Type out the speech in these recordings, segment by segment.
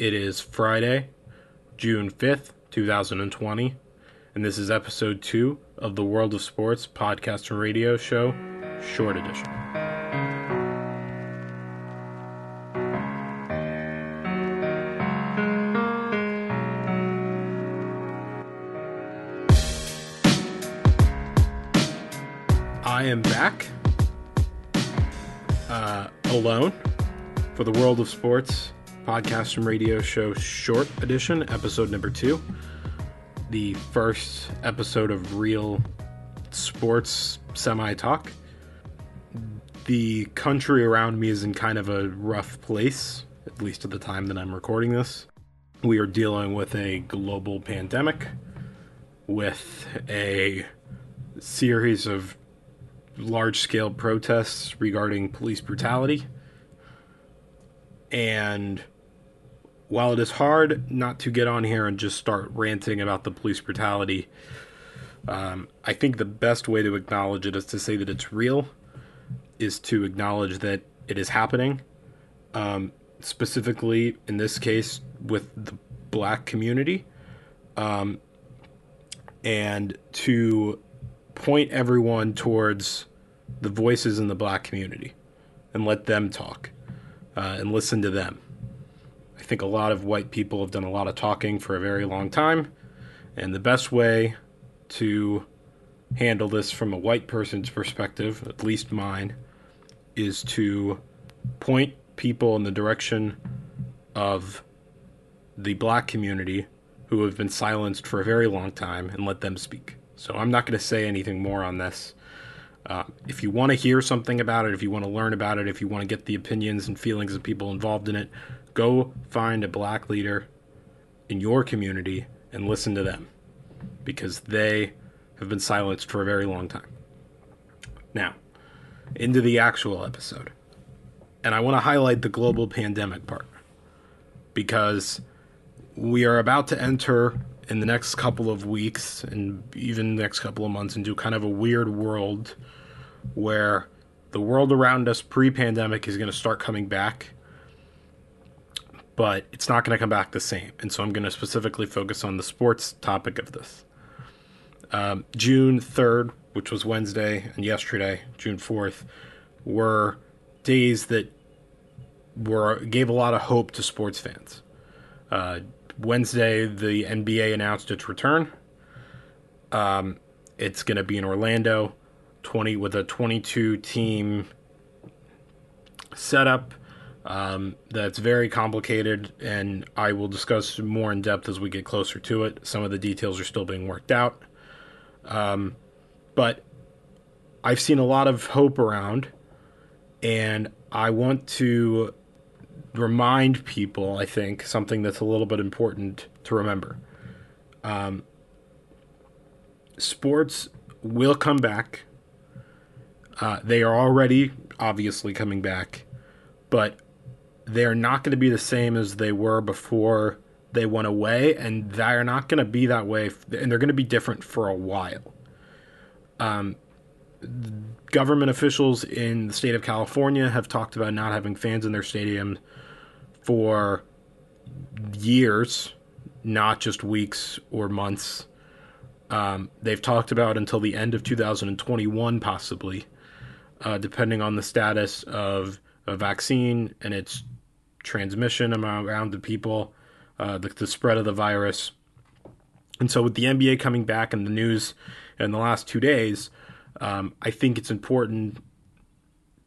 It is Friday, June 5th, 2020, and this is episode 2 of the World of Sports podcast and radio show, Short Edition. I am back uh, alone for the World of Sports podcast and radio show short edition, episode number two. The first episode of real sports semi talk. The country around me is in kind of a rough place, at least at the time that I'm recording this. We are dealing with a global pandemic, with a series of large scale protests regarding police brutality. And while it is hard not to get on here and just start ranting about the police brutality, um, I think the best way to acknowledge it is to say that it's real, is to acknowledge that it is happening. Um, specifically, in this case, with the black community. Um, and to point everyone towards the voices in the black community and let them talk uh, and listen to them. I think a lot of white people have done a lot of talking for a very long time, and the best way to handle this from a white person's perspective, at least mine, is to point people in the direction of the black community who have been silenced for a very long time and let them speak. So I'm not going to say anything more on this. Uh, if you want to hear something about it, if you want to learn about it, if you want to get the opinions and feelings of people involved in it, go find a black leader in your community and listen to them because they have been silenced for a very long time. Now, into the actual episode. And I want to highlight the global pandemic part because we are about to enter in the next couple of weeks and even the next couple of months into kind of a weird world where the world around us pre-pandemic is going to start coming back but it's not going to come back the same. And so i'm going to specifically focus on the sports topic of this. Um, june 3rd which was wednesday and yesterday june 4th were days that were gave a lot of hope to sports fans. Uh, Wednesday, the NBA announced its return. Um, it's going to be in Orlando, twenty with a twenty-two team setup. Um, that's very complicated, and I will discuss more in depth as we get closer to it. Some of the details are still being worked out, um, but I've seen a lot of hope around, and I want to remind people, I think, something that's a little bit important to remember. Um, sports will come back. Uh, they are already obviously coming back, but they're not going to be the same as they were before they went away, and they're not going to be that way, and they're going to be different for a while. Um, government officials in the state of California have talked about not having fans in their stadium for years, not just weeks or months. Um, they've talked about until the end of 2021, possibly, uh, depending on the status of a vaccine and its transmission around the people, uh, the, the spread of the virus. And so, with the NBA coming back in the news in the last two days, um, I think it's important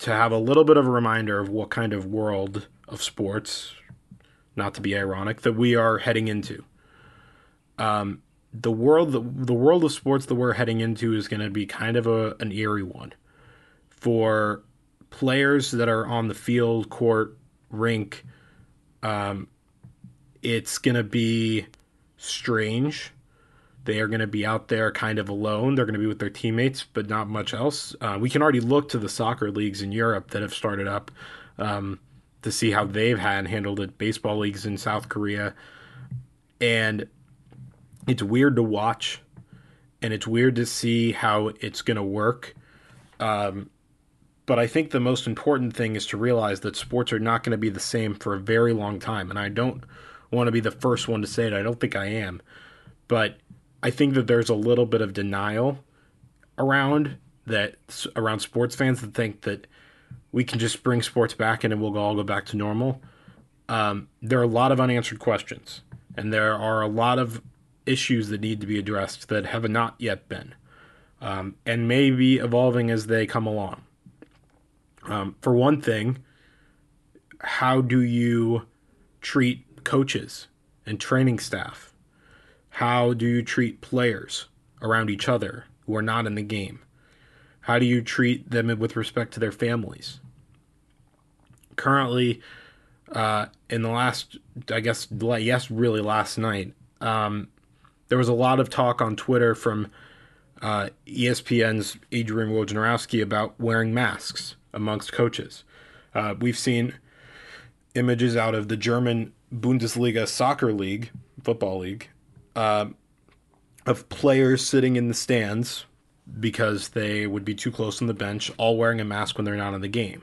to have a little bit of a reminder of what kind of world of sports, not to be ironic, that we are heading into. Um, the world, the, the world of sports that we're heading into is going to be kind of a an eerie one for players that are on the field, court, rink. Um, it's going to be strange. They are going to be out there kind of alone. They're going to be with their teammates, but not much else. Uh, we can already look to the soccer leagues in Europe that have started up. Um, to see how they've had handled it. Baseball leagues in South Korea, and it's weird to watch, and it's weird to see how it's going to work. Um, but I think the most important thing is to realize that sports are not going to be the same for a very long time, and I don't want to be the first one to say it. I don't think I am. But I think that there's a little bit of denial around that around sports fans that think that we can just bring sports back and we'll all go back to normal. Um, there are a lot of unanswered questions, and there are a lot of issues that need to be addressed that have not yet been, um, and may be evolving as they come along. Um, for one thing, how do you treat coaches and training staff? How do you treat players around each other who are not in the game? How do you treat them with respect to their families? Currently, uh, in the last, I guess, yes, really last night, um, there was a lot of talk on Twitter from uh, ESPN's Adrian Wojnarowski about wearing masks amongst coaches. Uh, we've seen images out of the German Bundesliga soccer league, football league, uh, of players sitting in the stands because they would be too close on the bench, all wearing a mask when they're not in the game.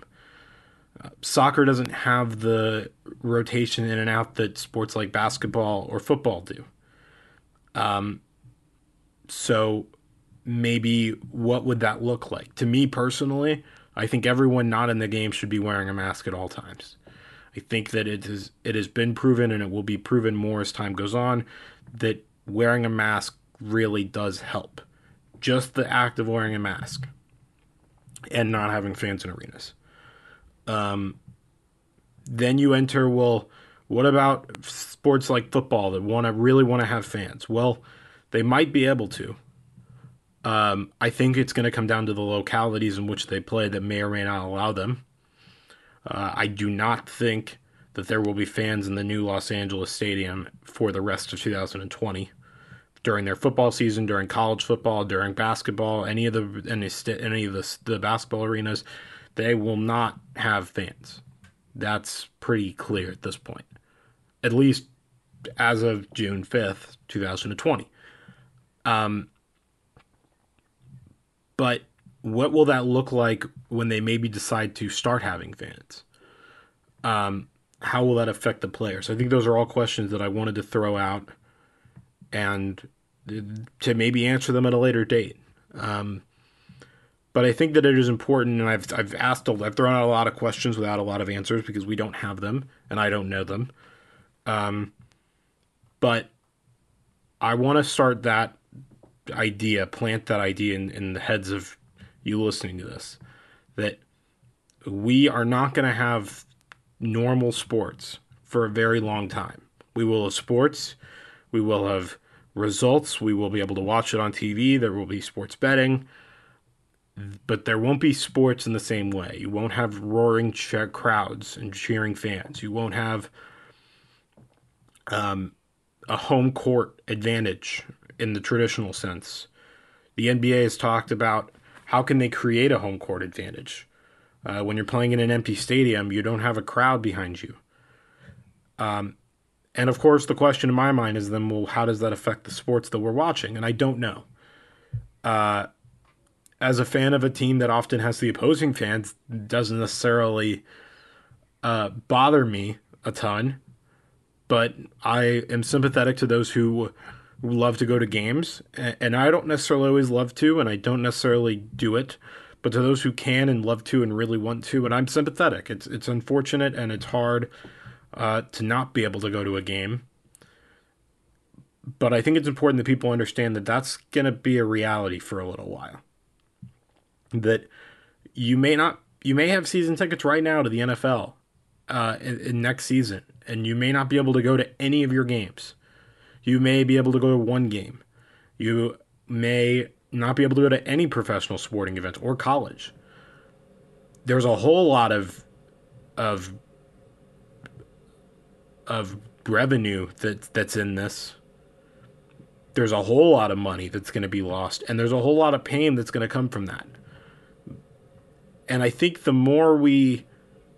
Uh, soccer doesn't have the rotation in and out that sports like basketball or football do. Um, so maybe what would that look like? To me personally, I think everyone not in the game should be wearing a mask at all times. I think that it is it has been proven and it will be proven more as time goes on that wearing a mask really does help. Just the act of wearing a mask and not having fans in arenas. Um, then you enter well what about sports like football that want to really want to have fans well they might be able to um, i think it's going to come down to the localities in which they play that may or may not allow them uh, i do not think that there will be fans in the new los angeles stadium for the rest of 2020 during their football season during college football during basketball any of the any, any of the, the basketball arenas they will not have fans. That's pretty clear at this point, at least as of June 5th, 2020. Um, but what will that look like when they maybe decide to start having fans? Um, how will that affect the players? I think those are all questions that I wanted to throw out and to maybe answer them at a later date. Um, but I think that it is important, and I've I've asked, I've thrown out a lot of questions without a lot of answers because we don't have them, and I don't know them. Um, but I want to start that idea, plant that idea in, in the heads of you listening to this, that we are not going to have normal sports for a very long time. We will have sports, we will have results, we will be able to watch it on TV, there will be sports betting but there won't be sports in the same way. You won't have roaring crowds and cheering fans. You won't have um, a home court advantage in the traditional sense. The NBA has talked about how can they create a home court advantage. Uh, when you're playing in an empty stadium, you don't have a crowd behind you. Um, and of course, the question in my mind is then, well, how does that affect the sports that we're watching? And I don't know. Uh, as a fan of a team that often has the opposing fans doesn't necessarily uh, bother me a ton, but I am sympathetic to those who love to go to games, and I don't necessarily always love to, and I don't necessarily do it. But to those who can and love to and really want to, and I'm sympathetic. It's it's unfortunate and it's hard uh, to not be able to go to a game. But I think it's important that people understand that that's going to be a reality for a little while that you may not you may have season tickets right now to the NFL uh, in, in next season, and you may not be able to go to any of your games. You may be able to go to one game. You may not be able to go to any professional sporting events or college. There's a whole lot of of of revenue that that's in this. There's a whole lot of money that's going to be lost, and there's a whole lot of pain that's going to come from that. And I think the more we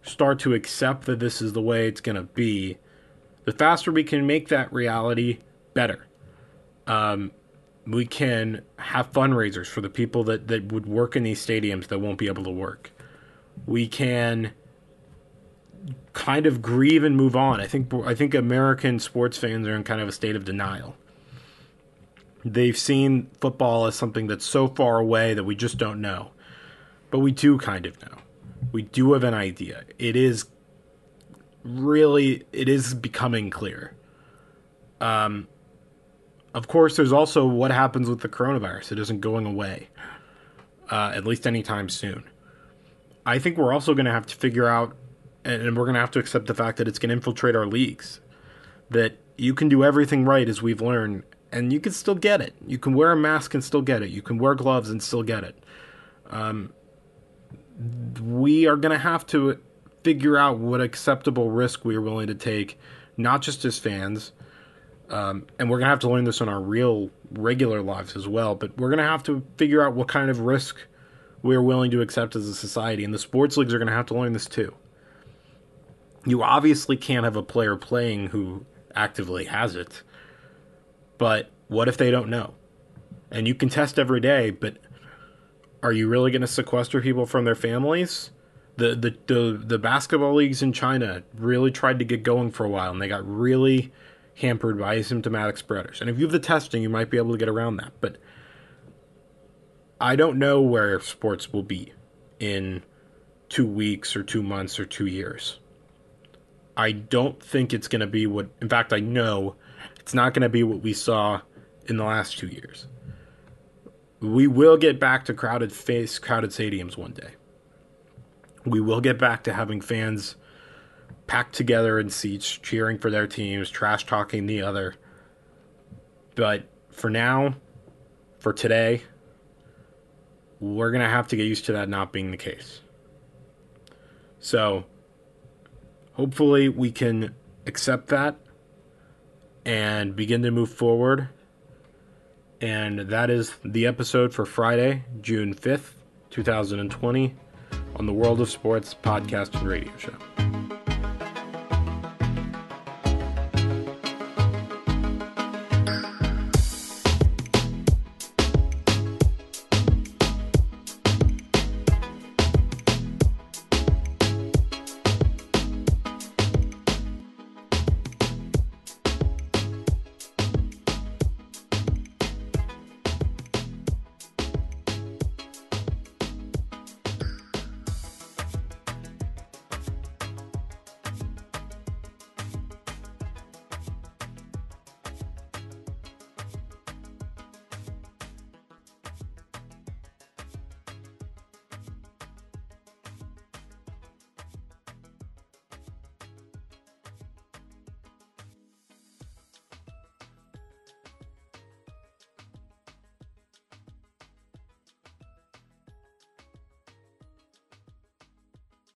start to accept that this is the way it's going to be, the faster we can make that reality better. Um, we can have fundraisers for the people that, that would work in these stadiums that won't be able to work. We can kind of grieve and move on. I think I think American sports fans are in kind of a state of denial. They've seen football as something that's so far away that we just don't know. But we do kind of know. We do have an idea. It is really it is becoming clear. Um of course there's also what happens with the coronavirus. It isn't going away. Uh, at least anytime soon. I think we're also going to have to figure out and we're going to have to accept the fact that it's going to infiltrate our leagues. That you can do everything right as we've learned, and you can still get it. You can wear a mask and still get it. You can wear gloves and still get it. Um, we are going to have to figure out what acceptable risk we are willing to take, not just as fans. Um, and we're going to have to learn this in our real, regular lives as well. But we're going to have to figure out what kind of risk we're willing to accept as a society. And the sports leagues are going to have to learn this too you obviously can't have a player playing who actively has it. But what if they don't know? And you can test every day, but are you really going to sequester people from their families? The, the the the basketball leagues in China really tried to get going for a while, and they got really hampered by asymptomatic spreaders. And if you have the testing, you might be able to get around that. But I don't know where sports will be in two weeks or two months or two years. I don't think it's going to be what, in fact, I know it's not going to be what we saw in the last two years. We will get back to crowded face, crowded stadiums one day. We will get back to having fans packed together in seats, cheering for their teams, trash talking the other. But for now, for today, we're going to have to get used to that not being the case. So, hopefully we can accept that and begin to move forward. And that is the episode for Friday, June 5th, 2020, on the World of Sports podcast and radio show.